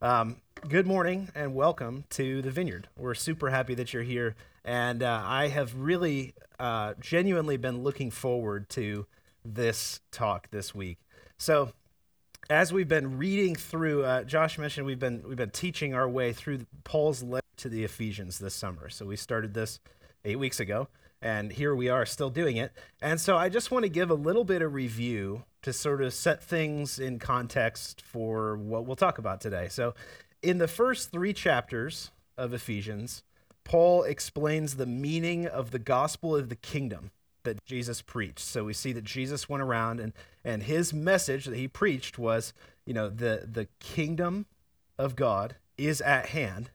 Um, good morning and welcome to the Vineyard. We're super happy that you're here, and uh, I have really, uh, genuinely been looking forward to this talk this week. So, as we've been reading through, uh, Josh mentioned we've been we've been teaching our way through Paul's letter to the Ephesians this summer. So we started this eight weeks ago, and here we are still doing it. And so I just want to give a little bit of review to sort of set things in context for what we'll talk about today. So, in the first three chapters of Ephesians, Paul explains the meaning of the gospel of the kingdom that Jesus preached. So we see that Jesus went around and and his message that he preached was, you know, the the kingdom of God is at hand.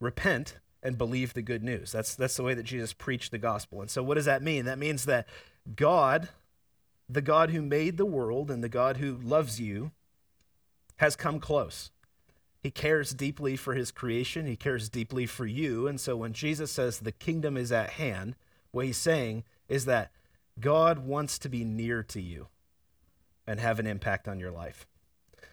Repent and believe the good news. That's that's the way that Jesus preached the gospel. And so what does that mean? That means that God the God who made the world and the God who loves you has come close. He cares deeply for his creation, he cares deeply for you. And so when Jesus says the kingdom is at hand, what he's saying is that God wants to be near to you and have an impact on your life.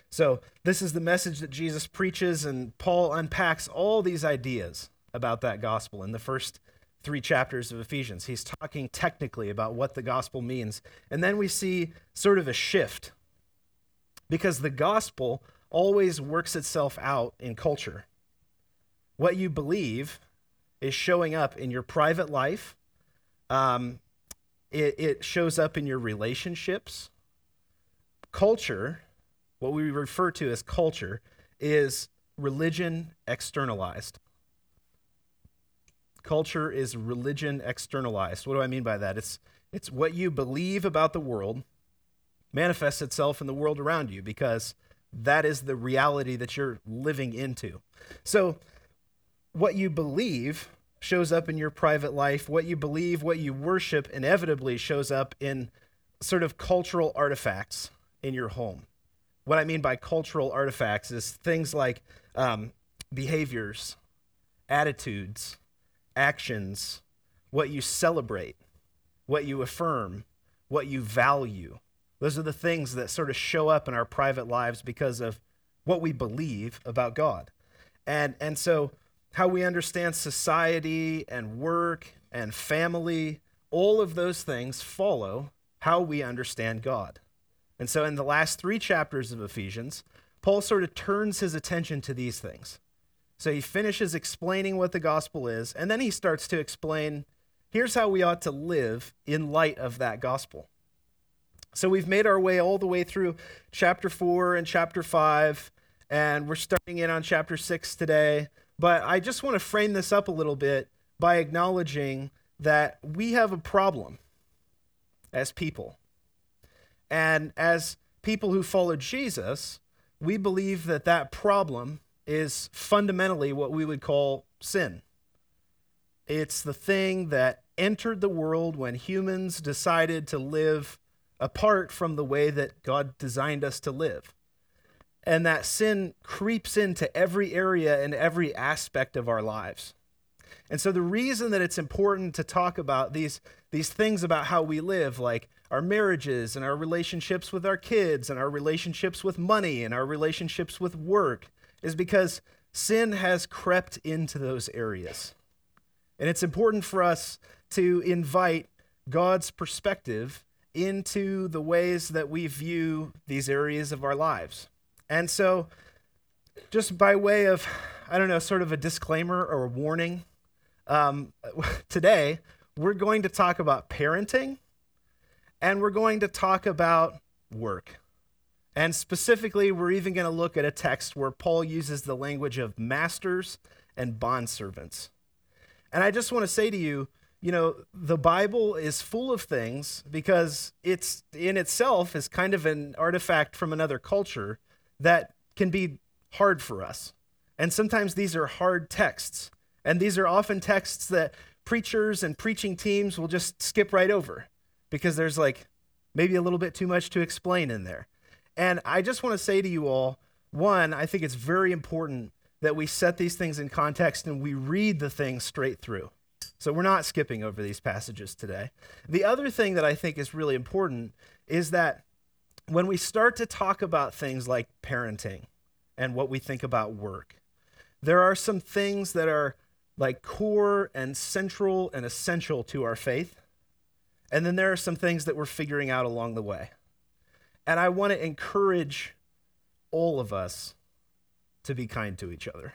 So, this is the message that Jesus preaches, and Paul unpacks all these ideas about that gospel in the first three chapters of Ephesians. He's talking technically about what the gospel means. And then we see sort of a shift because the gospel always works itself out in culture. What you believe is showing up in your private life, um, it, it shows up in your relationships. Culture, what we refer to as culture, is religion externalized. Culture is religion externalized. What do I mean by that? It's, it's what you believe about the world manifests itself in the world around you because that is the reality that you're living into. So, what you believe shows up in your private life. What you believe, what you worship, inevitably shows up in sort of cultural artifacts in your home. What I mean by cultural artifacts is things like um, behaviors, attitudes, actions, what you celebrate, what you affirm, what you value. Those are the things that sort of show up in our private lives because of what we believe about God. And, and so, how we understand society and work and family, all of those things follow how we understand God. And so, in the last three chapters of Ephesians, Paul sort of turns his attention to these things. So he finishes explaining what the gospel is, and then he starts to explain here's how we ought to live in light of that gospel. So we've made our way all the way through chapter 4 and chapter 5, and we're starting in on chapter 6 today. But I just want to frame this up a little bit by acknowledging that we have a problem as people. And as people who follow Jesus, we believe that that problem is fundamentally what we would call sin. It's the thing that entered the world when humans decided to live apart from the way that God designed us to live. And that sin creeps into every area and every aspect of our lives. And so the reason that it's important to talk about these these things about how we live like our marriages and our relationships with our kids and our relationships with money and our relationships with work is because sin has crept into those areas. And it's important for us to invite God's perspective into the ways that we view these areas of our lives. And so, just by way of, I don't know, sort of a disclaimer or a warning, um, today we're going to talk about parenting and we're going to talk about work. And specifically, we're even going to look at a text where Paul uses the language of masters and bondservants. And I just want to say to you, you know, the Bible is full of things because it's in itself is kind of an artifact from another culture that can be hard for us. And sometimes these are hard texts. And these are often texts that preachers and preaching teams will just skip right over because there's like maybe a little bit too much to explain in there. And I just want to say to you all one, I think it's very important that we set these things in context and we read the things straight through. So we're not skipping over these passages today. The other thing that I think is really important is that when we start to talk about things like parenting and what we think about work. There are some things that are like core and central and essential to our faith. And then there are some things that we're figuring out along the way. And I want to encourage all of us to be kind to each other.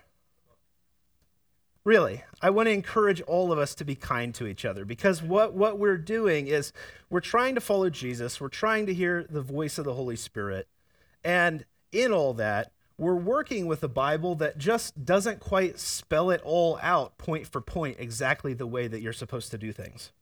Really, I want to encourage all of us to be kind to each other because what, what we're doing is we're trying to follow Jesus, we're trying to hear the voice of the Holy Spirit. And in all that, we're working with a Bible that just doesn't quite spell it all out point for point exactly the way that you're supposed to do things.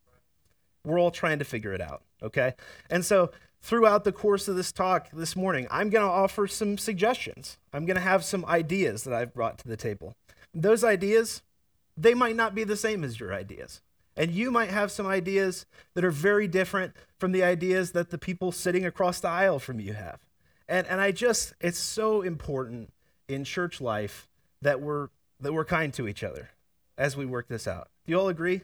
We're all trying to figure it out, okay? And so throughout the course of this talk this morning, I'm going to offer some suggestions. I'm going to have some ideas that I've brought to the table. Those ideas, they might not be the same as your ideas. And you might have some ideas that are very different from the ideas that the people sitting across the aisle from you have. And, and I just, it's so important in church life that we're, that we're kind to each other as we work this out. Do you all agree?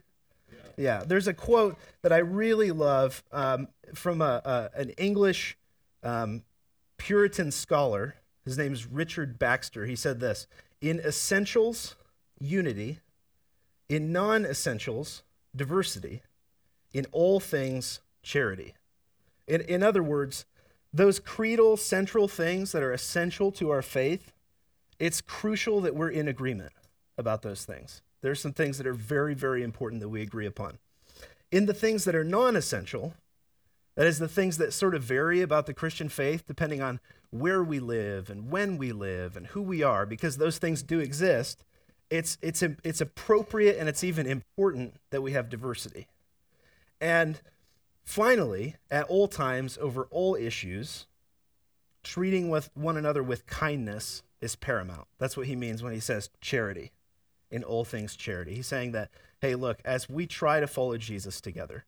Yeah. There's a quote that I really love um, from a, a, an English um, Puritan scholar. His name is Richard Baxter. He said this In essentials, unity. In non essentials, diversity. In all things, charity. In, in other words, those creedal central things that are essential to our faith, it's crucial that we're in agreement about those things. There's some things that are very, very important that we agree upon. In the things that are non essential, that is, the things that sort of vary about the Christian faith depending on where we live and when we live and who we are, because those things do exist, it's, it's, it's appropriate and it's even important that we have diversity. And finally, at all times, over all issues, treating with one another with kindness is paramount. That's what he means when he says charity in all things charity. He's saying that, hey, look, as we try to follow Jesus together,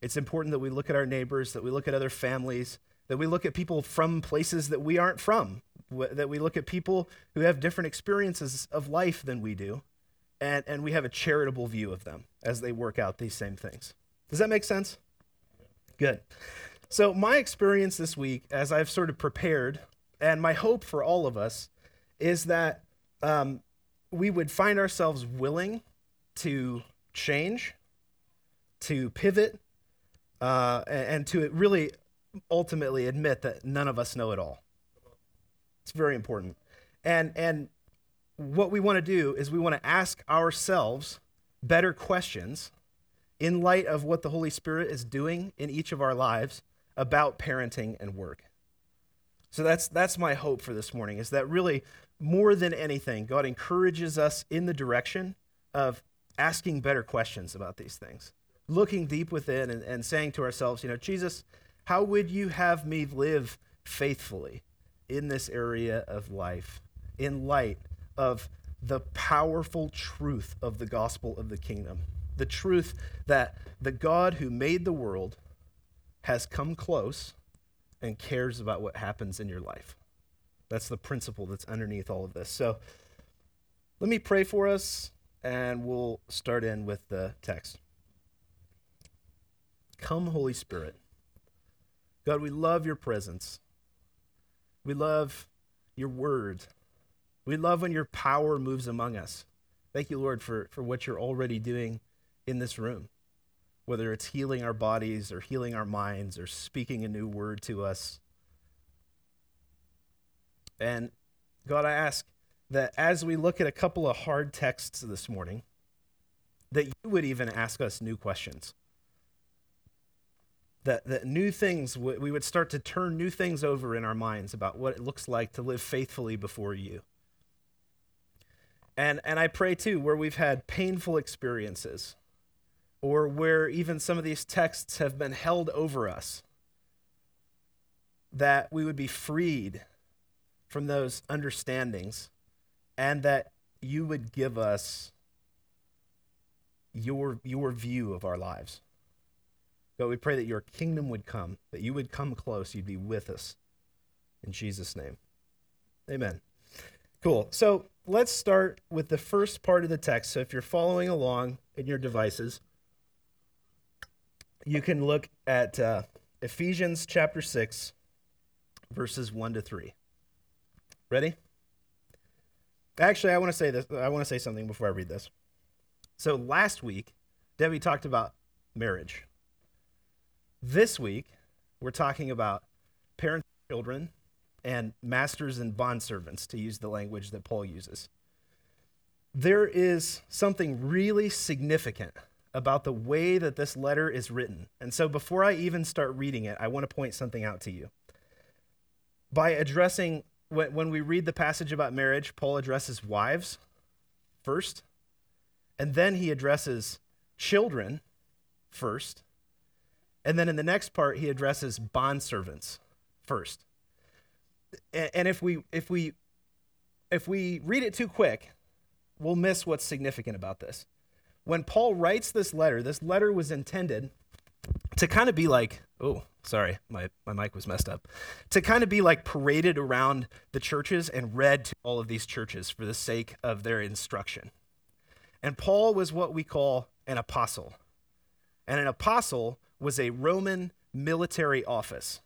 it's important that we look at our neighbors, that we look at other families, that we look at people from places that we aren't from, that we look at people who have different experiences of life than we do, and, and we have a charitable view of them as they work out these same things. Does that make sense? Good. So, my experience this week, as I've sort of prepared, and my hope for all of us, is that um, we would find ourselves willing to change, to pivot, uh, and to really ultimately admit that none of us know it all. It's very important. And, and what we want to do is we want to ask ourselves better questions in light of what the Holy Spirit is doing in each of our lives about parenting and work. So that's that's my hope for this morning is that really more than anything, God encourages us in the direction of asking better questions about these things, looking deep within and, and saying to ourselves, you know, Jesus, how would you have me live faithfully in this area of life in light of the powerful truth of the gospel of the kingdom? The truth that the God who made the world has come close and cares about what happens in your life. That's the principle that's underneath all of this. So let me pray for us, and we'll start in with the text. Come, Holy Spirit. God, we love your presence. We love your word. We love when your power moves among us. Thank you, Lord, for, for what you're already doing in this room, whether it's healing our bodies or healing our minds or speaking a new word to us. And God, I ask that as we look at a couple of hard texts this morning, that you would even ask us new questions. That, that new things, we would start to turn new things over in our minds about what it looks like to live faithfully before you. And, and I pray too, where we've had painful experiences, or where even some of these texts have been held over us, that we would be freed from those understandings and that you would give us your, your view of our lives. God, we pray that your kingdom would come, that you would come close, you'd be with us. In Jesus' name. Amen. Cool. So let's start with the first part of the text. So if you're following along in your devices, you can look at uh, Ephesians chapter 6, verses 1 to 3. Ready? Actually, I want to say this. I want to say something before I read this. So last week, Debbie talked about marriage. This week, we're talking about parents, children, and masters and bondservants, to use the language that Paul uses. There is something really significant about the way that this letter is written. And so before I even start reading it, I want to point something out to you. By addressing, when, when we read the passage about marriage, Paul addresses wives first, and then he addresses children first. And then in the next part, he addresses bondservants first. And if we if we if we read it too quick, we'll miss what's significant about this. When Paul writes this letter, this letter was intended to kind of be like, oh, sorry, my, my mic was messed up, to kind of be like paraded around the churches and read to all of these churches for the sake of their instruction. And Paul was what we call an apostle. And an apostle was a Roman military office.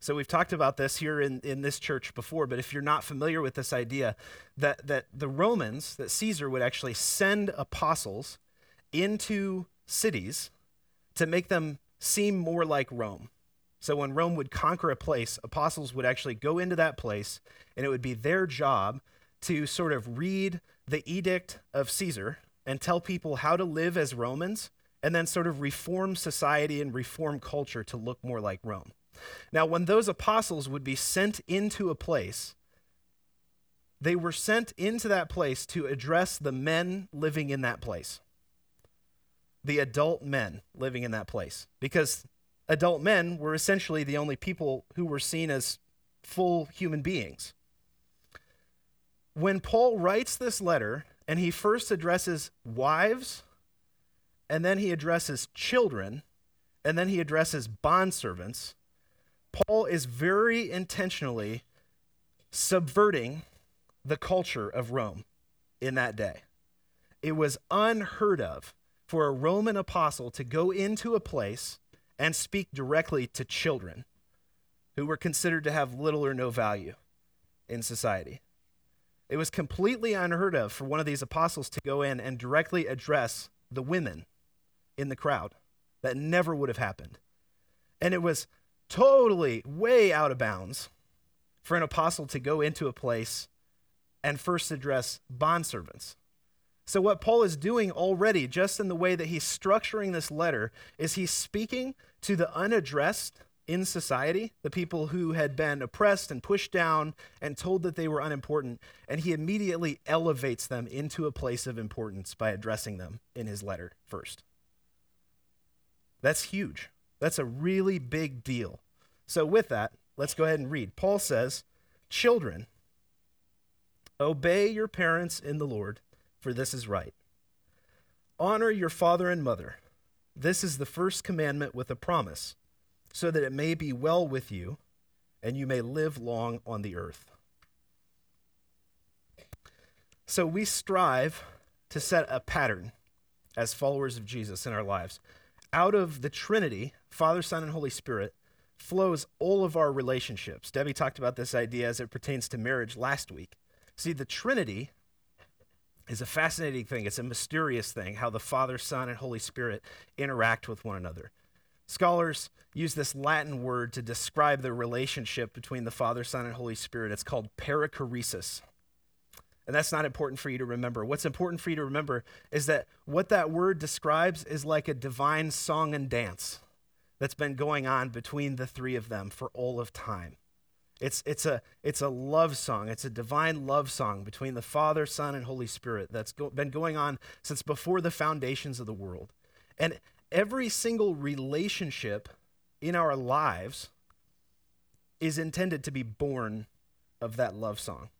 So we've talked about this here in, in this church before, but if you're not familiar with this idea, that, that the Romans, that Caesar would actually send apostles into cities to make them seem more like Rome. So when Rome would conquer a place, apostles would actually go into that place, and it would be their job to sort of read the edict of Caesar and tell people how to live as Romans, and then sort of reform society and reform culture to look more like Rome. Now, when those apostles would be sent into a place, they were sent into that place to address the men living in that place, the adult men living in that place, because adult men were essentially the only people who were seen as full human beings. When Paul writes this letter, and he first addresses wives, and then he addresses children, and then he addresses bondservants, Paul is very intentionally subverting the culture of Rome in that day. It was unheard of for a Roman apostle to go into a place and speak directly to children who were considered to have little or no value in society. It was completely unheard of for one of these apostles to go in and directly address the women in the crowd. That never would have happened. And it was totally way out of bounds for an apostle to go into a place and first address bondservants. So, what Paul is doing already, just in the way that he's structuring this letter, is he's speaking to the unaddressed in society, the people who had been oppressed and pushed down and told that they were unimportant, and he immediately elevates them into a place of importance by addressing them in his letter first. That's huge. That's a really big deal. So, with that, let's go ahead and read. Paul says, Children, obey your parents in the Lord, for this is right. Honor your father and mother. This is the first commandment with a promise, so that it may be well with you and you may live long on the earth. So, we strive to set a pattern as followers of Jesus in our lives out of the Trinity, Father, Son, and Holy Spirit, flows all of our relationships. Debbie talked about this idea as it pertains to marriage last week. See, the Trinity is a fascinating thing. It's a mysterious thing how the Father, Son, and Holy Spirit interact with one another. Scholars use this Latin word to describe the relationship between the Father, Son, and Holy Spirit. It's called perichoresis. And that's not important for you to remember. What's important for you to remember is that what that word describes is like a divine song and dance that's been going on between the three of them for all of time. It's, it's, a, it's a love song. It's a divine love song between the Father, Son, and Holy Spirit that's go, been going on since before the foundations of the world. And every single relationship in our lives is intended to be born of that love song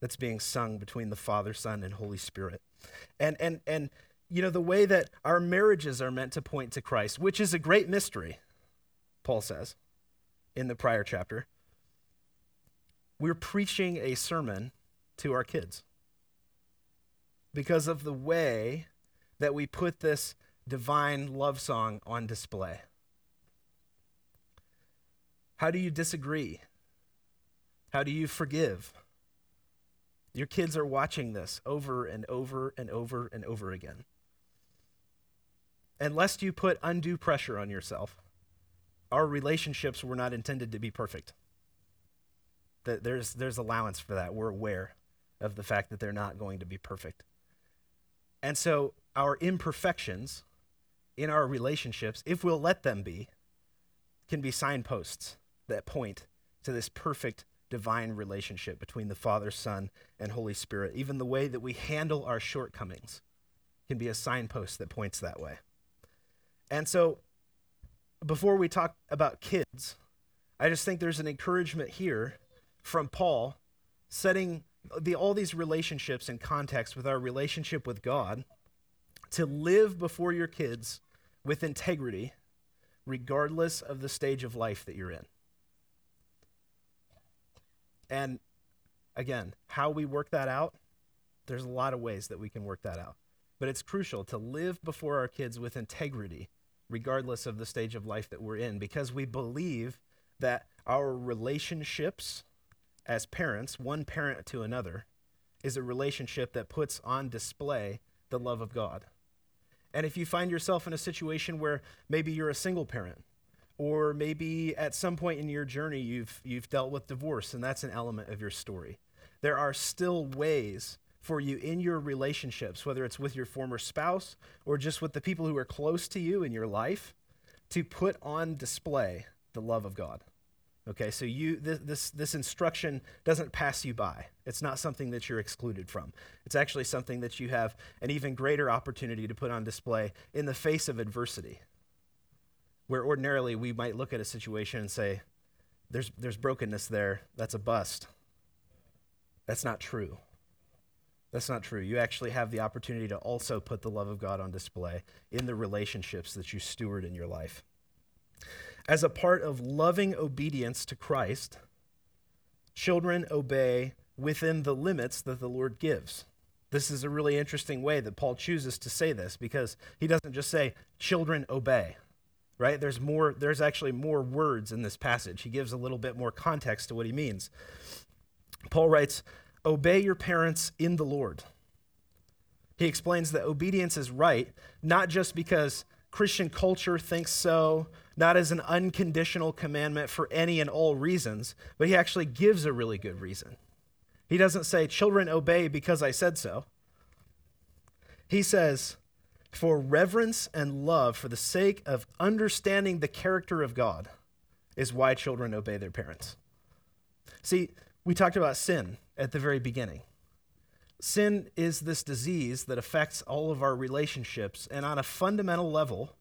that's being sung between the Father, Son, and Holy Spirit. And and and you know the way that our marriages are meant to point to Christ, which is a great mystery, Paul says in the prior chapter. We're preaching a sermon to our kids because of the way that we put this divine love song on display. How do you disagree? How do you forgive? Your kids are watching this over and over and over and over again. And lest you put undue pressure on yourself, our relationships were not intended to be perfect. There's, there's allowance for that. We're aware of the fact that they're not going to be perfect. And so our imperfections in our relationships, if we'll let them be, can be signposts that point to this perfect divine relationship between the Father, Son, and Holy Spirit. Even the way that we handle our shortcomings can be a signpost that points that way. And so, before we talk about kids, I just think there's an encouragement here from Paul setting the, all these relationships in context with our relationship with God to live before your kids with integrity, regardless of the stage of life that you're in. And again, how we work that out, there's a lot of ways that we can work that out. But it's crucial to live before our kids with integrity, regardless of the stage of life that we're in, because we believe that our relationships as parents, one parent to another, is a relationship that puts on display the love of God. And if you find yourself in a situation where maybe you're a single parent, or maybe at some point in your journey you've, you've dealt with divorce and that's an element of your story, there are still ways for you in your relationships, whether it's with your former spouse or just with the people who are close to you in your life, to put on display the love of God. Okay, so you this, this this instruction doesn't pass you by. It's not something that you're excluded from. It's actually something that you have an even greater opportunity to put on display in the face of adversity. Where ordinarily we might look at a situation and say, there's there's brokenness there, that's a bust. That's not true. That's not true. You actually have the opportunity to also put the love of God on display in the relationships that you steward in your life as a part of loving obedience to Christ, children obey within the limits that the Lord gives. This is a really interesting way that Paul chooses to say this because he doesn't just say, children obey, right? There's more, there's actually more words in this passage. He gives a little bit more context to what he means. Paul writes, Obey your parents in the Lord. He explains that obedience is right, not just because Christian culture thinks so, not as an unconditional commandment for any and all reasons, but he actually gives a really good reason. He doesn't say, Children, obey because I said so. He says, For reverence and love, for the sake of understanding the character of God, is why children obey their parents. See, we talked about sin at the very beginning. Sin is this disease that affects all of our relationships, and on a fundamental level,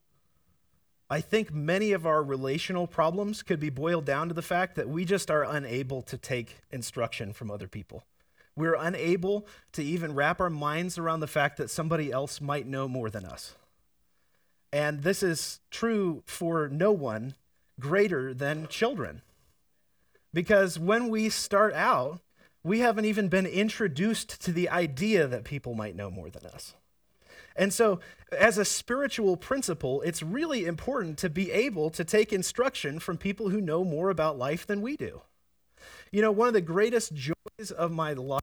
I think many of our relational problems could be boiled down to the fact that we just are unable to take instruction from other people. We're unable to even wrap our minds around the fact that somebody else might know more than us. And this is true for no one greater than children. Because when we start out, we haven't even been introduced to the idea that people might know more than us. And so, as a spiritual principle, it's really important to be able to take instruction from people who know more about life than we do. You know, one of the greatest joys of my life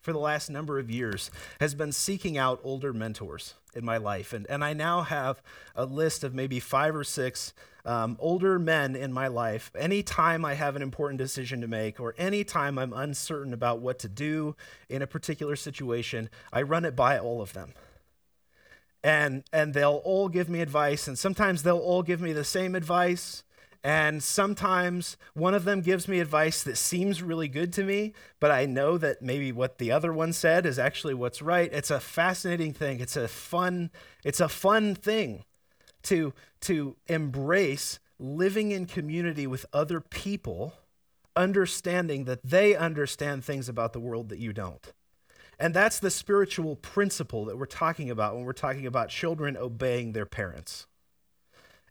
for the last number of years has been seeking out older mentors in my life. And, and I now have a list of maybe five or six um, older men in my life. Anytime I have an important decision to make, or anytime I'm uncertain about what to do in a particular situation, I run it by all of them and and they'll all give me advice and sometimes they'll all give me the same advice and sometimes one of them gives me advice that seems really good to me but i know that maybe what the other one said is actually what's right. It's a fascinating thing. It's a fun it's a fun thing to to embrace living in community with other people understanding that they understand things about the world that you don't and that's the spiritual principle that we're talking about when we're talking about children obeying their parents.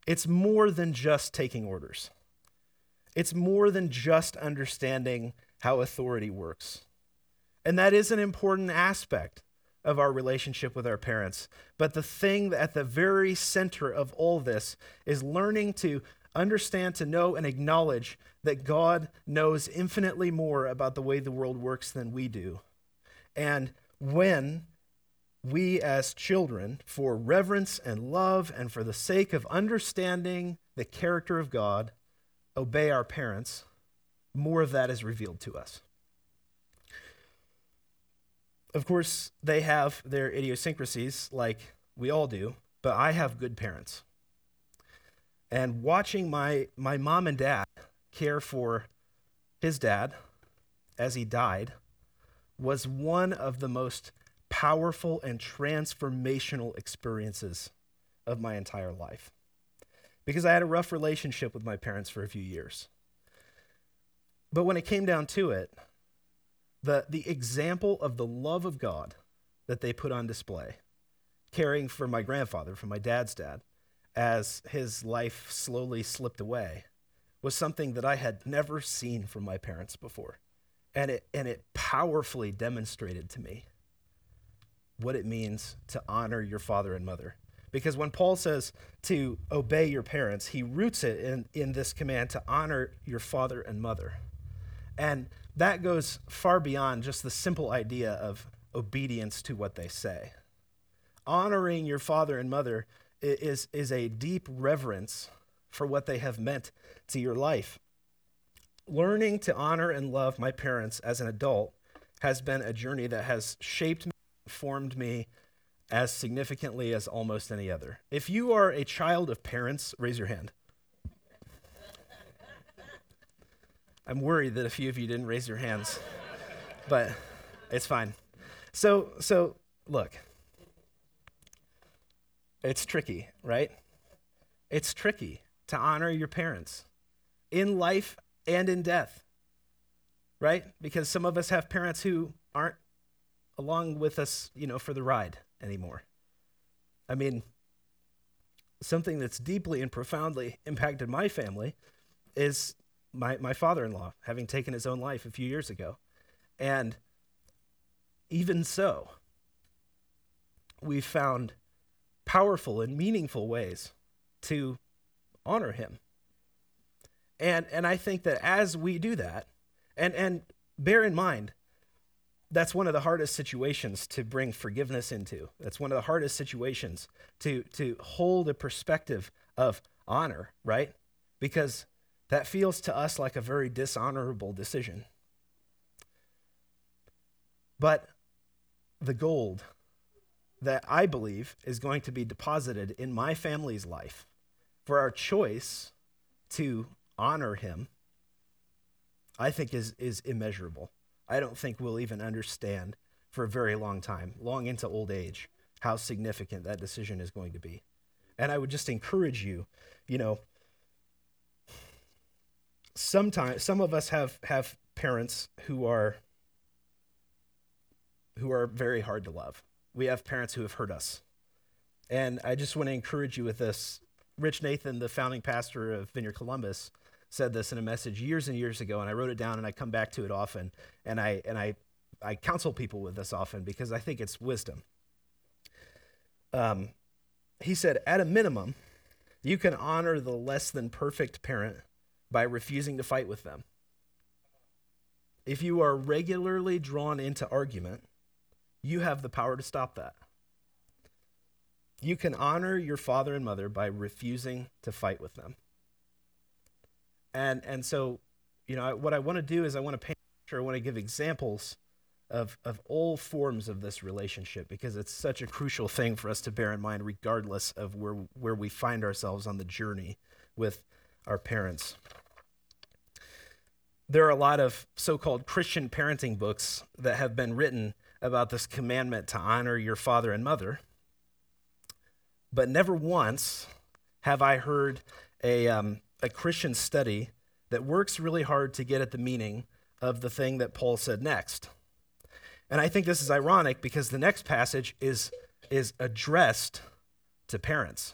It's more than just taking orders, it's more than just understanding how authority works. And that is an important aspect of our relationship with our parents. But the thing at the very center of all this is learning to understand, to know, and acknowledge that God knows infinitely more about the way the world works than we do And when we as children, for reverence and love and for the sake of understanding the character of God, obey our parents, more of that is revealed to us. Of course, they have their idiosyncrasies like we all do, but I have good parents. And watching my, my mom and dad care for his dad as he died was one of the most powerful and transformational experiences of my entire life. Because I had a rough relationship with my parents for a few years. But when it came down to it, the, the example of the love of God that they put on display, caring for my grandfather, for my dad's dad, as his life slowly slipped away, was something that I had never seen from my parents before. And it, and it powerfully demonstrated to me what it means to honor your father and mother. Because when Paul says to obey your parents, he roots it in, in this command to honor your father and mother. And that goes far beyond just the simple idea of obedience to what they say. Honoring your father and mother is, is a deep reverence for what they have meant to your life. Learning to honor and love my parents as an adult has been a journey that has shaped me, formed me as significantly as almost any other. If you are a child of parents, raise your hand. I'm worried that a few of you didn't raise your hands, but it's fine. So, so look, it's tricky, right? It's tricky to honor your parents in life and in death, right? Because some of us have parents who aren't along with us, you know, for the ride anymore. I mean, something that's deeply and profoundly impacted my family is my, my father in law having taken his own life a few years ago. And even so, we found powerful and meaningful ways to honor him. And, and I think that as we do that, and, and bear in mind, that's one of the hardest situations to bring forgiveness into. That's one of the hardest situations to, to hold a perspective of honor, right? Because that feels to us like a very dishonorable decision. But the gold that I believe is going to be deposited in my family's life for our choice to honor him, I think is, is immeasurable. I don't think we'll even understand for a very long time, long into old age, how significant that decision is going to be. And I would just encourage you, you know, sometimes some of us have have parents who are who are very hard to love. We have parents who have hurt us. And I just want to encourage you with this. Rich Nathan, the founding pastor of Vineyard Columbus, said this in a message years and years ago, and I wrote it down and I come back to it often. And I and I I counsel people with this often because I think it's wisdom. Um, he said, at a minimum, you can honor the less than perfect parent by refusing to fight with them. If you are regularly drawn into argument, you have the power to stop that. You can honor your father and mother by refusing to fight with them. And, and so, you know, what I want to do is I want to paint a picture I want to give examples of, of all forms of this relationship because it's such a crucial thing for us to bear in mind, regardless of where, where we find ourselves on the journey with our parents there are a lot of so called Christian parenting books that have been written about this commandment to honor your father and mother. But never once have I heard a, um, a Christian study that works really hard to get at the meaning of the thing that Paul said next. And I think this is ironic because the next passage is, is addressed to parents.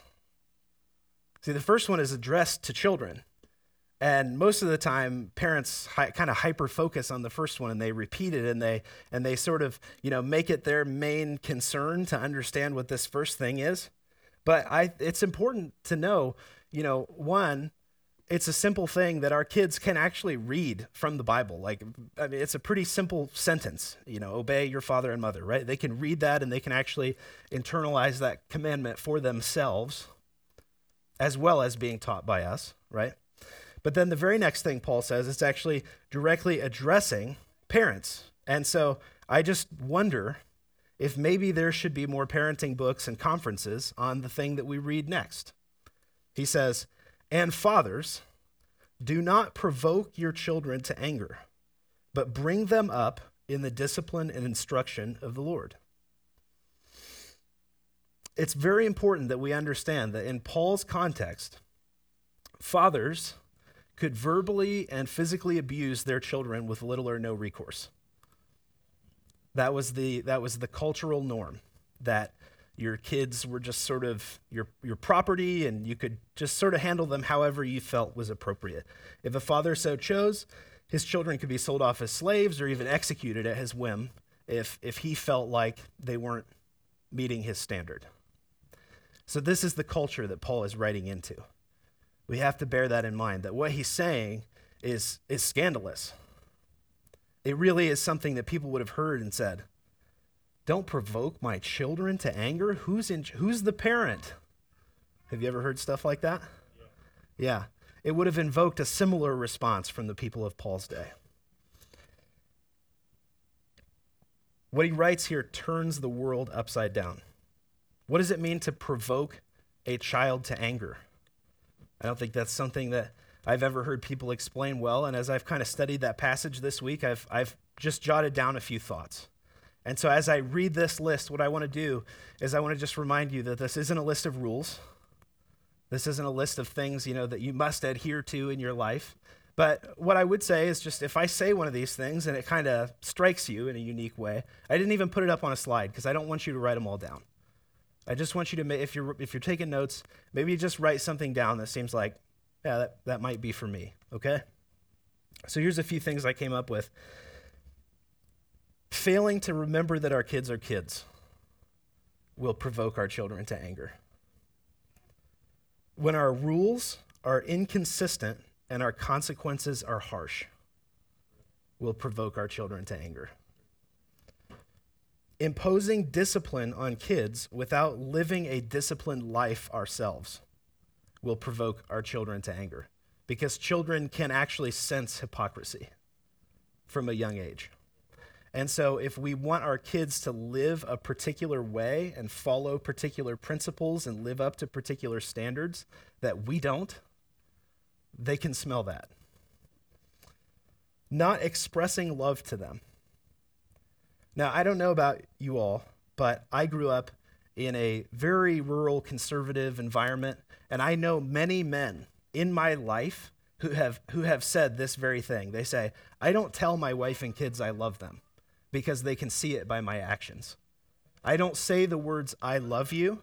See, the first one is addressed to children. And most of the time, parents hi- kind of hyper focus on the first one and they repeat it and they, and they sort of you know, make it their main concern to understand what this first thing is. But I, it's important to know, you know, one, it's a simple thing that our kids can actually read from the Bible. Like, I mean, it's a pretty simple sentence, you know, obey your father and mother, right? They can read that and they can actually internalize that commandment for themselves as well as being taught by us, right? But then the very next thing Paul says, it's actually directly addressing parents. And so I just wonder if maybe there should be more parenting books and conferences on the thing that we read next. He says, And fathers, do not provoke your children to anger, but bring them up in the discipline and instruction of the Lord. It's very important that we understand that in Paul's context, fathers could verbally and physically abuse their children with little or no recourse. That was the, that was the cultural norm that your kids were just sort of your, your property and you could just sort of handle them however you felt was appropriate. If a father so chose, his children could be sold off as slaves or even executed at his whim if, if he felt like they weren't meeting his standard. So, this is the culture that Paul is writing into. We have to bear that in mind that what he's saying is, is scandalous. It really is something that people would have heard and said, Don't provoke my children to anger. Who's, in, who's the parent? Have you ever heard stuff like that? Yeah. yeah. It would have invoked a similar response from the people of Paul's day. What he writes here turns the world upside down. What does it mean to provoke a child to anger? I don't think that's something that I've ever heard people explain well. And as I've kind of studied that passage this week, I've, I've just jotted down a few thoughts. And so as I read this list, what I want to do is I want to just remind you that this isn't a list of rules. This isn't a list of things, you know, that you must adhere to in your life. But what I would say is just if I say one of these things and it kind of strikes you in a unique way, I didn't even put it up on a slide because I don't want you to write them all down. I just want you to, if you're, if you're taking notes, maybe just write something down that seems like, yeah, that, that might be for me, okay? So here's a few things I came up with. Failing to remember that our kids are kids will provoke our children to anger. When our rules are inconsistent and our consequences are harsh, will provoke our children to anger imposing discipline on kids without living a disciplined life ourselves will provoke our children to anger because children can actually sense hypocrisy from a young age. And so, if we want our kids to live a particular way and follow particular principles and live up to particular standards that we don't, they can smell that. Not expressing love to them now, I don't know about you all, but I grew up in a very rural conservative environment, and I know many men in my life who have who have said this very thing. They say, "I don't tell my wife and kids I love them because they can see it by my actions. I don't say the words I love you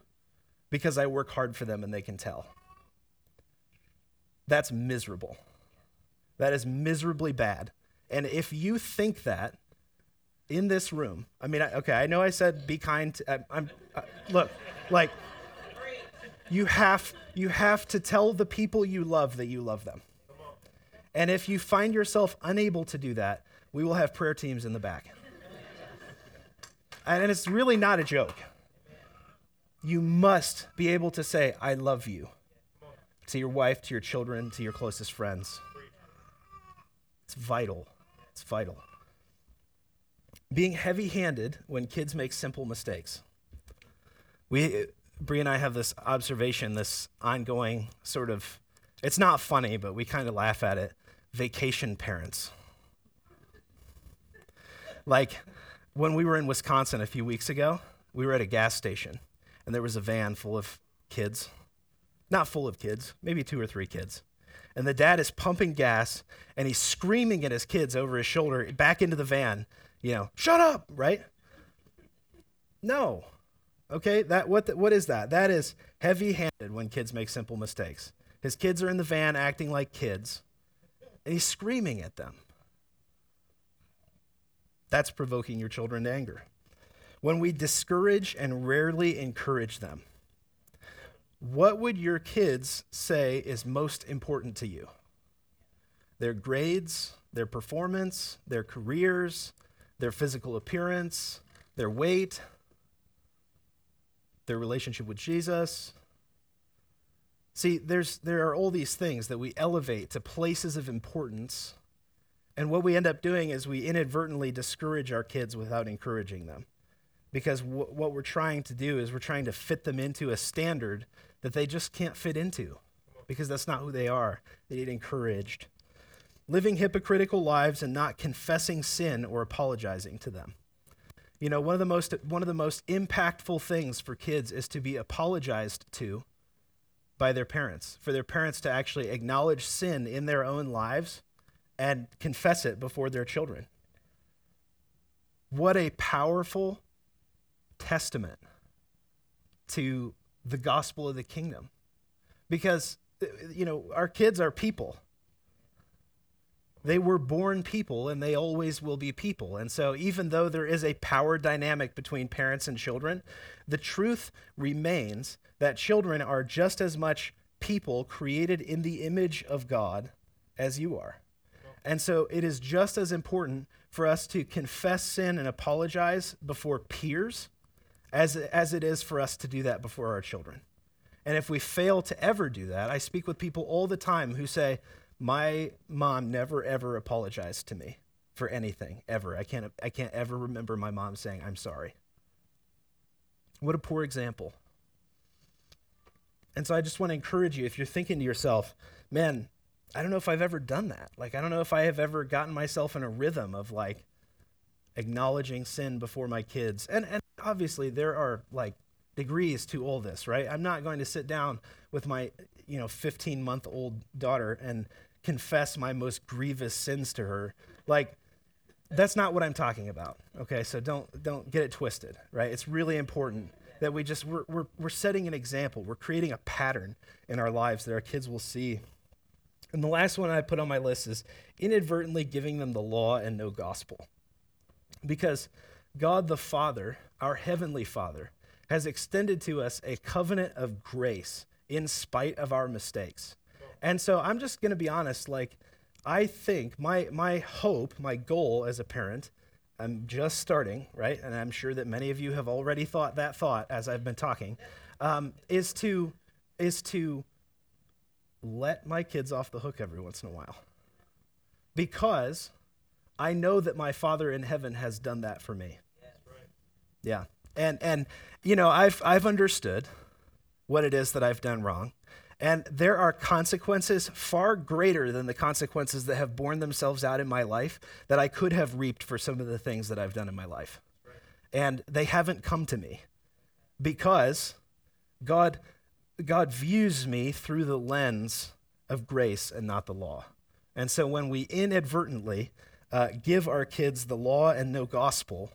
because I work hard for them and they can tell." That's miserable. That is miserably bad. And if you think that, in this room, I mean, okay, I know I said be kind. To, I, I'm, uh, look, like, you have, you have to tell the people you love that you love them. And if you find yourself unable to do that, we will have prayer teams in the back. And it's really not a joke. You must be able to say, I love you to your wife, to your children, to your closest friends. It's vital. It's vital being heavy handed when kids make simple mistakes. We, Brie and I have this observation, this ongoing sort of, it's not funny, but we kind of laugh at it vacation parents. Like when we were in Wisconsin a few weeks ago, we were at a gas station and there was a van full of kids. Not full of kids, maybe two or three kids. And the dad is pumping gas and he's screaming at his kids over his shoulder back into the van you know, shut up, right? No. Okay, that what the, what is that? That is heavy-handed when kids make simple mistakes. His kids are in the van acting like kids, and he's screaming at them. That's provoking your children to anger. When we discourage and rarely encourage them. what would your kids say is most important to you? Their grades, their performance, their careers, their physical appearance, their weight, their relationship with Jesus. See, there's, there are all these things that we elevate to places of importance. And what we end up doing is we inadvertently discourage our kids without encouraging them. Because w- what we're trying to do is we're trying to fit them into a standard that they just can't fit into because that's not who they are. They need encouraged. Living hypocritical lives and not confessing sin or apologizing to them. You know, one of the most one of the most impactful things for kids is to be apologized to by their parents. For their parents to actually acknowledge sin in their own lives and confess it before their children. What a powerful testament to the gospel of the kingdom. Because, you know, our kids are people. They were born people and they always will be people. And so, even though there is a power dynamic between parents and children, the truth remains that children are just as much people created in the image of God as you are. And so, it is just as important for us to confess sin and apologize before peers as, as it is for us to do that before our children. And if we fail to ever do that, I speak with people all the time who say, My mom never ever apologized to me for anything, ever. I can't, I can't ever remember my mom saying, I'm sorry. What a poor example. And so I just want to encourage you if you're thinking to yourself, man, I don't know if I've ever done that. Like, I don't know if I have ever gotten myself in a rhythm of like acknowledging sin before my kids. And, and obviously there are like degrees to all this, right? I'm not going to sit down with my, you know, 15 month old daughter and confess my most grievous sins to her. Like, that's not what I'm talking about. Okay, so don't don't get it twisted, right? It's really important that we just we're, we're, we're setting an example. We're creating a pattern in our lives that our kids will see. And the last one I put on my list is inadvertently giving them the law and no gospel. Because God the Father, our heavenly Father, has extended to us a covenant of grace in spite of our mistakes. And so I'm just going to be honest like I think my my hope, my goal as a parent, I'm just starting, right? And I'm sure that many of you have already thought that thought as I've been talking, um, is to is to let my kids off the hook every once in a while. Because I know that my Father in heaven has done that for me. Yeah. And and you know, I've I've understood what it is that I've done wrong. And there are consequences far greater than the consequences that have borne themselves out in my life that I could have reaped for some of the things that I've done in my life. And they haven't come to me because God God views me through the lens of grace and not the law. And so when we inadvertently uh, give our kids the law and no gospel,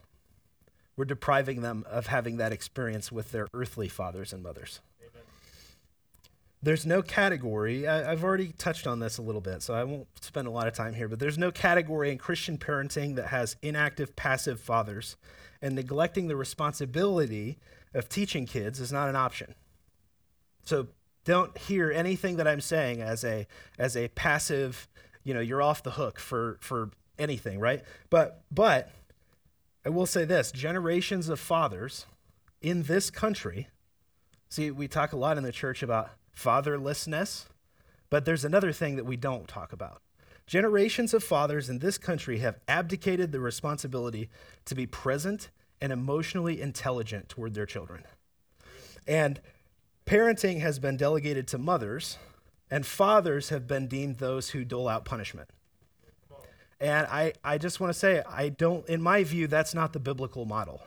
we're depriving them of having that experience with their earthly fathers and mothers. Amen. There's no category, I, I've already touched on this a little bit, so I won't spend a lot of time here, but there's no category in Christian parenting that has inactive, passive fathers. And neglecting the responsibility of teaching kids is not an option. So don't hear anything that I'm saying as a as a passive, you know, you're off the hook for for anything, right? But but I will say this, generations of fathers in this country. See, we talk a lot in the church about fatherlessness, but there's another thing that we don't talk about. Generations of fathers in this country have abdicated the responsibility to be present and emotionally intelligent toward their children. And parenting has been delegated to mothers, and fathers have been deemed those who dole out punishment. And I, I just want to say, I don't, in my view, that's not the biblical model.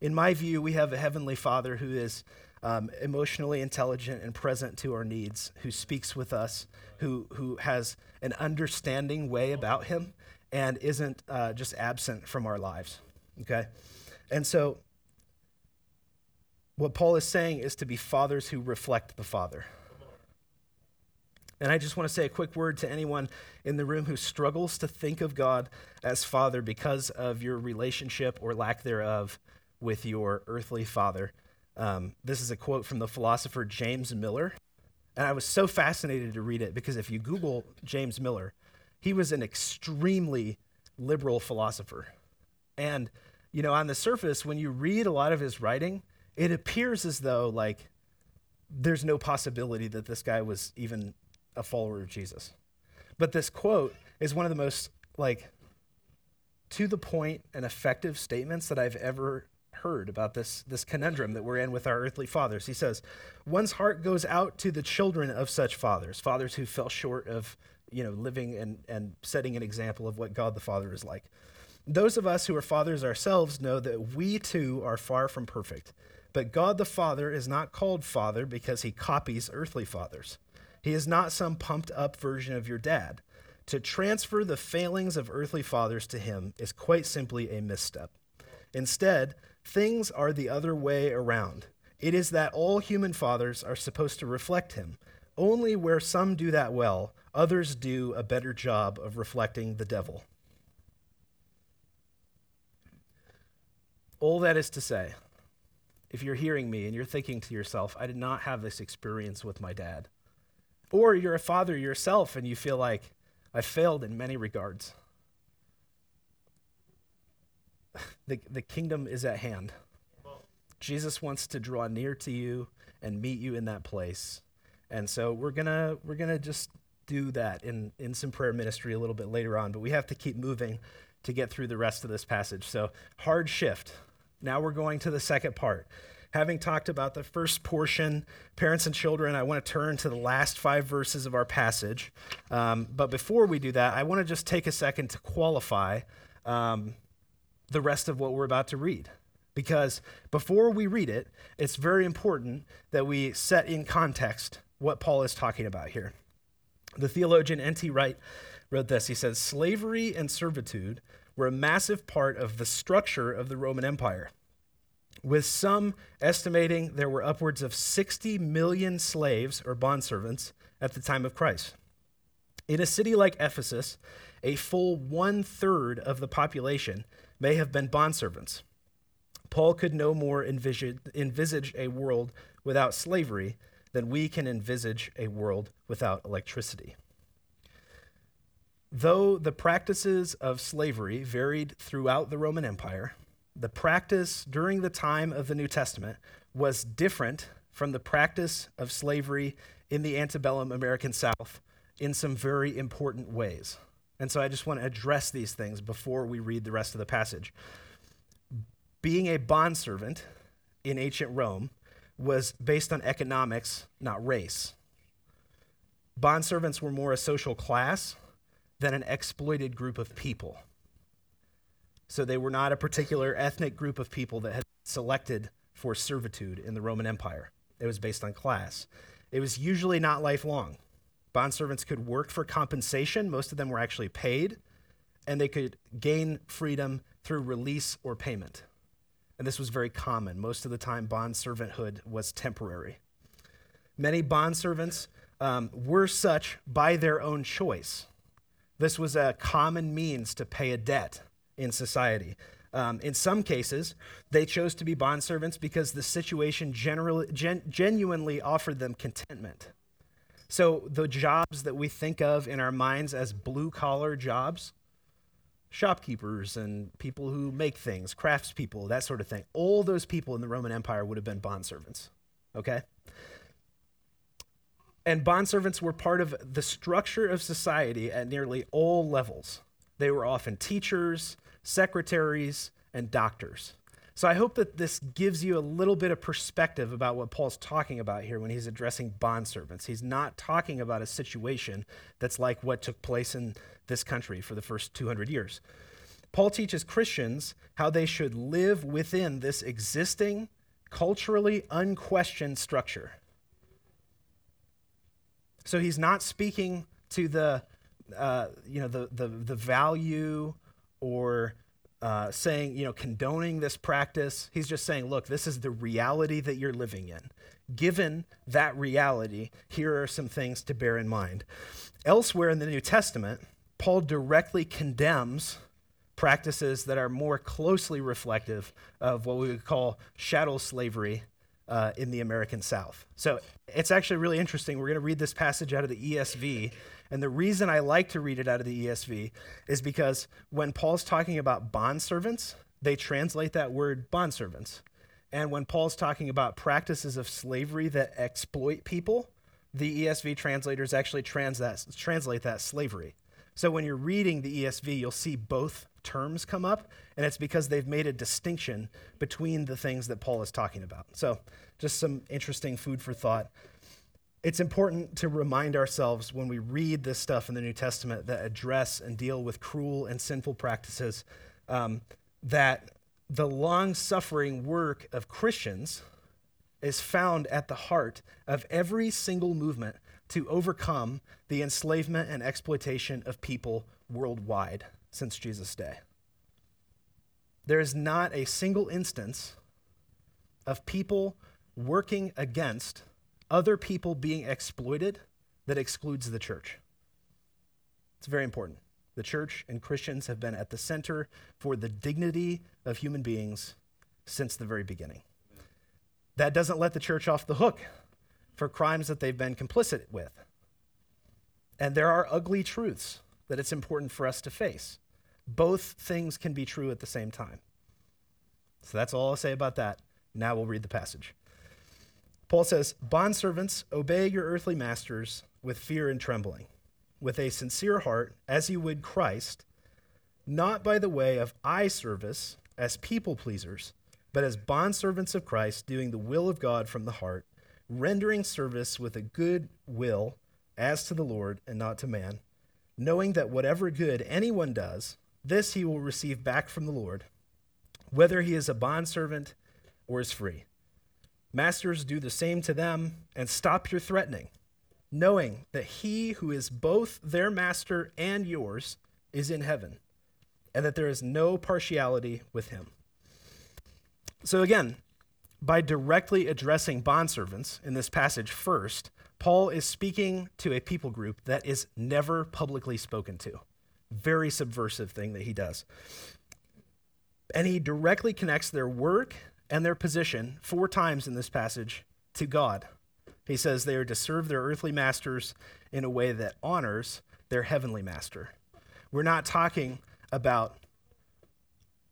In my view, we have a heavenly father who is um, emotionally intelligent and present to our needs, who speaks with us, who, who has an understanding way about him, and isn't uh, just absent from our lives. Okay? And so, what Paul is saying is to be fathers who reflect the Father. And I just want to say a quick word to anyone in the room who struggles to think of God as Father because of your relationship or lack thereof with your earthly father. Um, this is a quote from the philosopher James Miller. And I was so fascinated to read it because if you Google James Miller, he was an extremely liberal philosopher. And, you know, on the surface, when you read a lot of his writing, it appears as though, like, there's no possibility that this guy was even a follower of Jesus. But this quote is one of the most, like, to the point and effective statements that I've ever heard about this, this conundrum that we're in with our earthly fathers. He says, One's heart goes out to the children of such fathers, fathers who fell short of you know, living and, and setting an example of what God the Father is like. Those of us who are fathers ourselves know that we too are far from perfect. But God the Father is not called Father because he copies earthly fathers. He is not some pumped up version of your dad. To transfer the failings of earthly fathers to him is quite simply a misstep. Instead, things are the other way around. It is that all human fathers are supposed to reflect him. Only where some do that well, others do a better job of reflecting the devil. All that is to say, if you're hearing me and you're thinking to yourself, I did not have this experience with my dad, or you're a father yourself and you feel like, I failed in many regards. The, the kingdom is at hand. Jesus wants to draw near to you and meet you in that place. And so we're gonna we're gonna just do that in, in some prayer ministry a little bit later on, but we have to keep moving to get through the rest of this passage. So hard shift. Now we're going to the second part. Having talked about the first portion, parents and children, I want to turn to the last five verses of our passage. Um, but before we do that, I want to just take a second to qualify um, the rest of what we're about to read. Because before we read it, it's very important that we set in context what Paul is talking about here. The theologian N.T. Wright wrote this He says, Slavery and servitude were a massive part of the structure of the Roman Empire with some estimating there were upwards of 60 million slaves or bondservants at the time of Christ. In a city like Ephesus, a full one third of the population may have been bondservants. Paul could no more envisage, envisage a world without slavery than we can envisage a world without electricity. Though the practices of slavery varied throughout the Roman Empire, the practice during the time of the New Testament was different from the practice of slavery in the antebellum American South in some very important ways. And so I just want to address these things before we read the rest of the passage. Being a bondservant in ancient Rome was based on economics, not race. Bondservants were more a social class than an exploited group of people. So they were not a particular ethnic group of people that had selected for servitude in the Roman Empire. It was based on class. It was usually not lifelong. Bondservants could work for compensation, most of them were actually paid, and they could gain freedom through release or payment. And this was very common. Most of the time, bond servanthood was temporary. Many bondservants um, were such by their own choice. This was a common means to pay a debt in society. Um, in some cases, they chose to be bondservants because the situation generally, gen- genuinely offered them contentment. So, the jobs that we think of in our minds as blue collar jobs, shopkeepers and people who make things, craftspeople, that sort of thing, all those people in the Roman Empire would have been bondservants. Okay? And bondservants were part of the structure of society at nearly all levels. They were often teachers, secretaries, and doctors. So I hope that this gives you a little bit of perspective about what Paul's talking about here when he's addressing bondservants. He's not talking about a situation that's like what took place in this country for the first 200 years. Paul teaches Christians how they should live within this existing, culturally unquestioned structure. So he's not speaking to the, uh, you know, the, the, the value or uh, saying, you know, condoning this practice. He's just saying, look, this is the reality that you're living in. Given that reality, here are some things to bear in mind. Elsewhere in the New Testament, Paul directly condemns practices that are more closely reflective of what we would call chattel slavery uh, in the American South. So it's actually really interesting. We're going to read this passage out of the ESV. And the reason I like to read it out of the ESV is because when Paul's talking about bondservants, they translate that word bondservants. And when Paul's talking about practices of slavery that exploit people, the ESV translators actually trans that, translate that slavery. So when you're reading the ESV, you'll see both terms come up, and it's because they've made a distinction between the things that Paul is talking about. So just some interesting food for thought. It's important to remind ourselves when we read this stuff in the New Testament that address and deal with cruel and sinful practices um, that the long suffering work of Christians is found at the heart of every single movement to overcome the enslavement and exploitation of people worldwide since Jesus' day. There is not a single instance of people working against other people being exploited that excludes the church. It's very important. The church and Christians have been at the center for the dignity of human beings since the very beginning. That doesn't let the church off the hook for crimes that they've been complicit with. And there are ugly truths that it's important for us to face. Both things can be true at the same time. So that's all I'll say about that. Now we'll read the passage. Paul says, Bondservants, obey your earthly masters with fear and trembling with a sincere heart, as you would Christ, not by the way of eye service as people pleasers, but as bondservants of Christ, doing the will of God from the heart, rendering service with a good will as to the Lord and not to man, knowing that whatever good anyone does, this he will receive back from the Lord, whether he is a bondservant or is free. Masters, do the same to them and stop your threatening knowing that he who is both their master and yours is in heaven, and that there is no partiality with him. So, again, by directly addressing bondservants in this passage first, Paul is speaking to a people group that is never publicly spoken to. Very subversive thing that he does. And he directly connects their work and their position four times in this passage to God. He says they are to serve their earthly masters in a way that honors their heavenly master. We're not talking about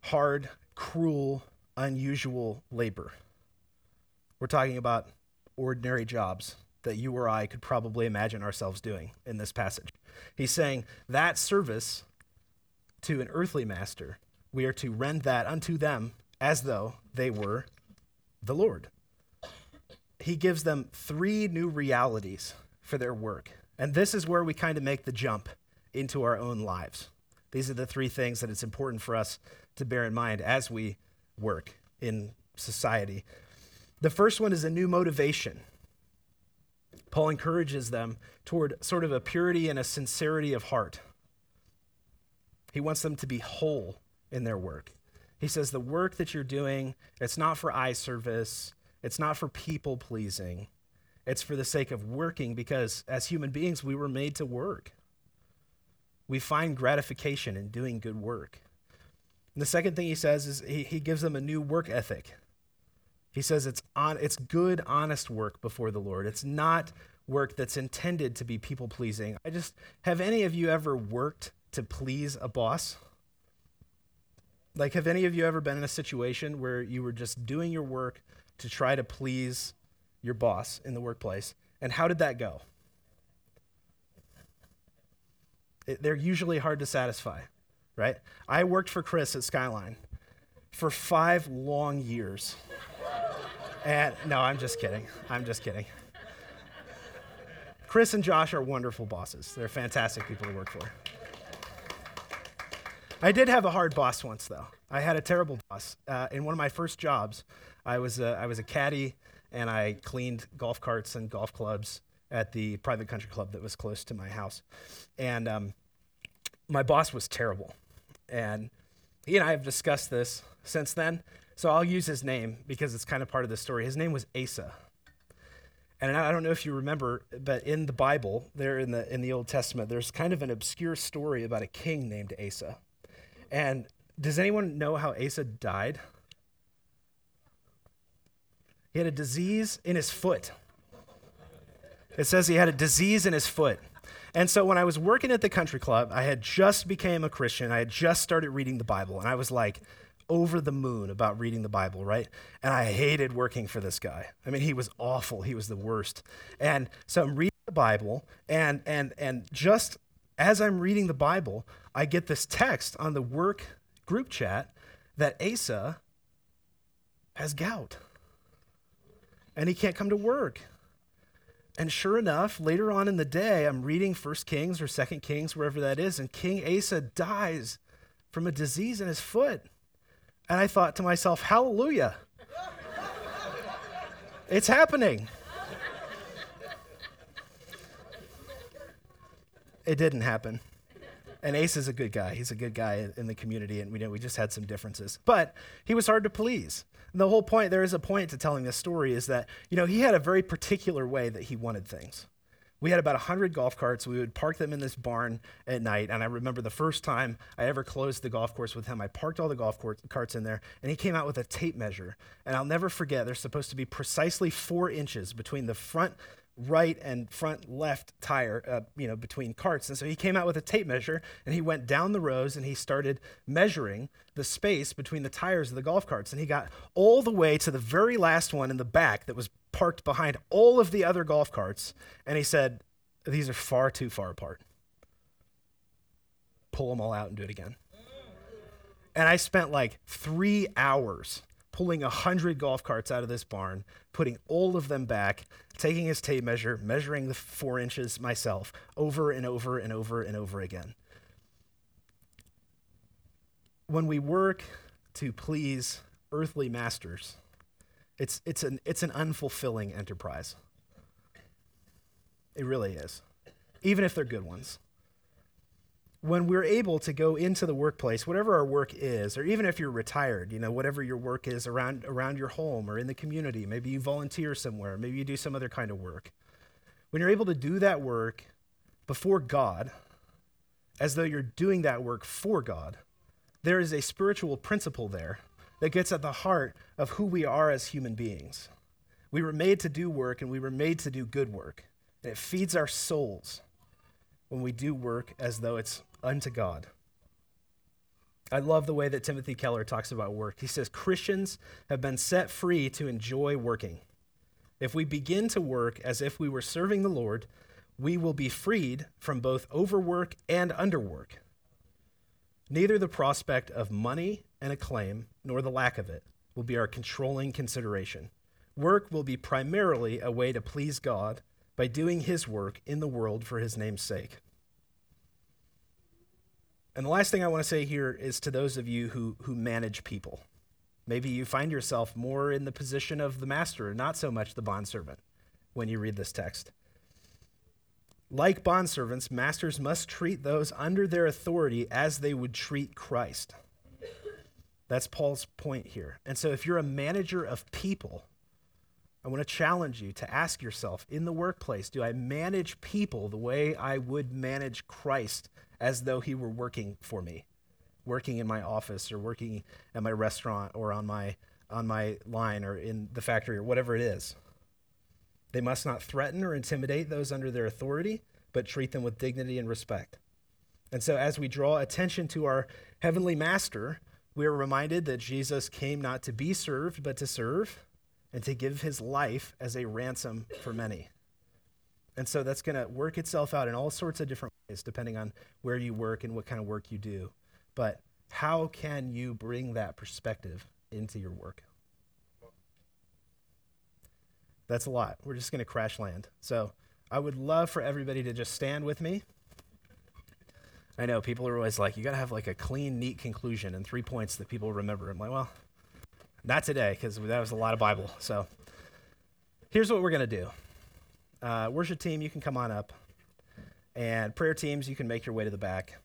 hard, cruel, unusual labor. We're talking about ordinary jobs that you or I could probably imagine ourselves doing in this passage. He's saying that service to an earthly master, we are to rend that unto them as though they were the Lord he gives them three new realities for their work. And this is where we kind of make the jump into our own lives. These are the three things that it's important for us to bear in mind as we work in society. The first one is a new motivation. Paul encourages them toward sort of a purity and a sincerity of heart. He wants them to be whole in their work. He says, The work that you're doing, it's not for eye service, it's not for people pleasing, it's for the sake of working because as human beings, we were made to work. We find gratification in doing good work. And the second thing he says is he, he gives them a new work ethic. He says it's, on, it's good, honest work before the Lord. It's not work that's intended to be people pleasing. I just, have any of you ever worked to please a boss? Like, have any of you ever been in a situation where you were just doing your work to try to please your boss in the workplace. And how did that go? It, they're usually hard to satisfy, right? I worked for Chris at Skyline for five long years. And no, I'm just kidding. I'm just kidding. Chris and Josh are wonderful bosses. They're fantastic people to work for. I did have a hard boss once, though. I had a terrible boss. Uh, in one of my first jobs, I was a, I was a caddy and I cleaned golf carts and golf clubs at the private country club that was close to my house. And um, my boss was terrible. And he and I have discussed this since then. So I'll use his name because it's kind of part of the story. His name was Asa. And I don't know if you remember, but in the Bible, there in the in the Old Testament, there's kind of an obscure story about a king named Asa. And does anyone know how Asa died? He had a disease in his foot. It says he had a disease in his foot. And so when I was working at the country club, I had just became a Christian. I had just started reading the Bible, and I was like over the moon about reading the Bible, right? And I hated working for this guy. I mean, he was awful. He was the worst. And so I'm reading the Bible, and and and just as I'm reading the Bible, I get this text on the work group chat that Asa has gout and he can't come to work. And sure enough, later on in the day, I'm reading First Kings or Second Kings, wherever that is, and King Asa dies from a disease in his foot. And I thought to myself, hallelujah. it's happening. It didn't happen. And Ace is a good guy. He's a good guy in the community, and we we just had some differences. But he was hard to please. And the whole point, there is a point to telling this story, is that, you know, he had a very particular way that he wanted things. We had about 100 golf carts. We would park them in this barn at night. And I remember the first time I ever closed the golf course with him, I parked all the golf carts in there, and he came out with a tape measure. And I'll never forget, there's supposed to be precisely four inches between the front right and front left tire, uh, you know, between carts. And so he came out with a tape measure and he went down the rows and he started measuring the space between the tires of the golf carts. And he got all the way to the very last one in the back that was parked behind all of the other golf carts. And he said, These are far too far apart. Pull them all out and do it again. And I spent like three hours pulling a hundred golf carts out of this barn, putting all of them back, taking his tape measure, measuring the four inches myself over and over and over and over again. When we work to please earthly masters, it's, it's, an, it's an unfulfilling enterprise. It really is, even if they're good ones when we're able to go into the workplace, whatever our work is, or even if you're retired, you know, whatever your work is around around your home or in the community, maybe you volunteer somewhere, maybe you do some other kind of work. When you're able to do that work before God, as though you're doing that work for God, there is a spiritual principle there that gets at the heart of who we are as human beings. We were made to do work and we were made to do good work. And it feeds our souls when we do work as though it's unto God. I love the way that Timothy Keller talks about work. He says Christians have been set free to enjoy working. If we begin to work as if we were serving the Lord, we will be freed from both overwork and underwork. Neither the prospect of money and acclaim nor the lack of it will be our controlling consideration. Work will be primarily a way to please God by doing his work in the world for his name's sake. And the last thing I want to say here is to those of you who, who manage people. Maybe you find yourself more in the position of the master, not so much the bondservant, when you read this text. Like bondservants, masters must treat those under their authority as they would treat Christ. That's Paul's point here. And so, if you're a manager of people, I want to challenge you to ask yourself in the workplace do I manage people the way I would manage Christ as though he were working for me, working in my office or working at my restaurant or on my, on my line or in the factory or whatever it is? They must not threaten or intimidate those under their authority, but treat them with dignity and respect. And so, as we draw attention to our heavenly master, we are reminded that Jesus came not to be served, but to serve and to give his life as a ransom for many. And so that's going to work itself out in all sorts of different ways, depending on where you work and what kind of work you do. But how can you bring that perspective into your work? That's a lot. We're just going to crash land. So I would love for everybody to just stand with me. I know people are always like, you got to have like a clean, neat conclusion and three points that people remember. I'm like, well, not today, because that was a lot of Bible. So here's what we're going to do uh, worship team, you can come on up. And prayer teams, you can make your way to the back.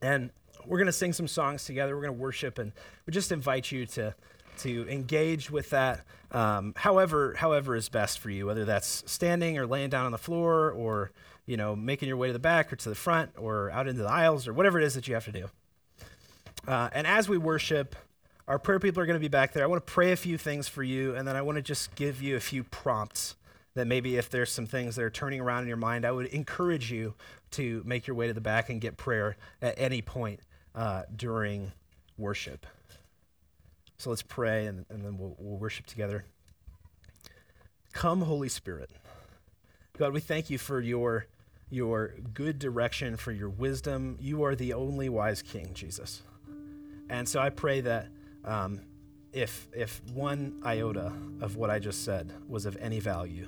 And we're going to sing some songs together. We're going to worship, and we just invite you to to engage with that um, however however is best for you whether that's standing or laying down on the floor or you know making your way to the back or to the front or out into the aisles or whatever it is that you have to do uh, and as we worship our prayer people are going to be back there. I want to pray a few things for you, and then I want to just give you a few prompts that maybe if there's some things that are turning around in your mind, I would encourage you to make your way to the back and get prayer at any point uh, during worship. So let's pray and, and then we'll, we'll worship together. Come, Holy Spirit. God, we thank you for your, your good direction, for your wisdom. You are the only wise King, Jesus. And so I pray that um, if, if one iota of what I just said was of any value,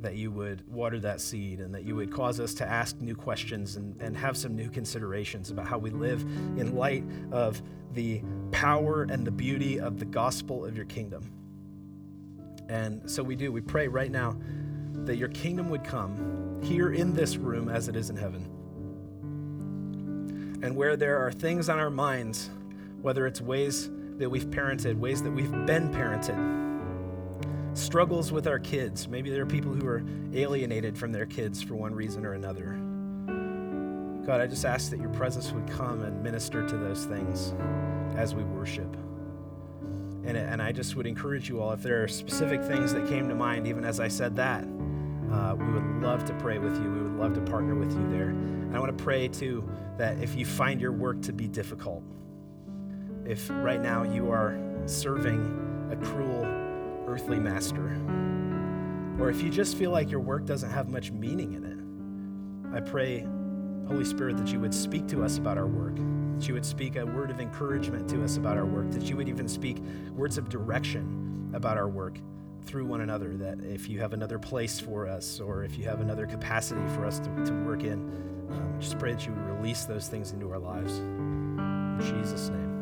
that you would water that seed and that you would cause us to ask new questions and, and have some new considerations about how we live in light of the power and the beauty of the gospel of your kingdom. And so we do. We pray right now that your kingdom would come here in this room as it is in heaven. And where there are things on our minds, whether it's ways that we've parented, ways that we've been parented, struggles with our kids. Maybe there are people who are alienated from their kids for one reason or another. God, I just ask that your presence would come and minister to those things as we worship. And, and I just would encourage you all, if there are specific things that came to mind, even as I said that, uh, we would love to pray with you. We would love to partner with you there. And I want to pray too that if you find your work to be difficult, if right now you are serving a cruel earthly master, or if you just feel like your work doesn't have much meaning in it, I pray, Holy Spirit, that you would speak to us about our work, that you would speak a word of encouragement to us about our work, that you would even speak words of direction about our work through one another. That if you have another place for us, or if you have another capacity for us to, to work in, um, just pray that you would release those things into our lives. In Jesus' name.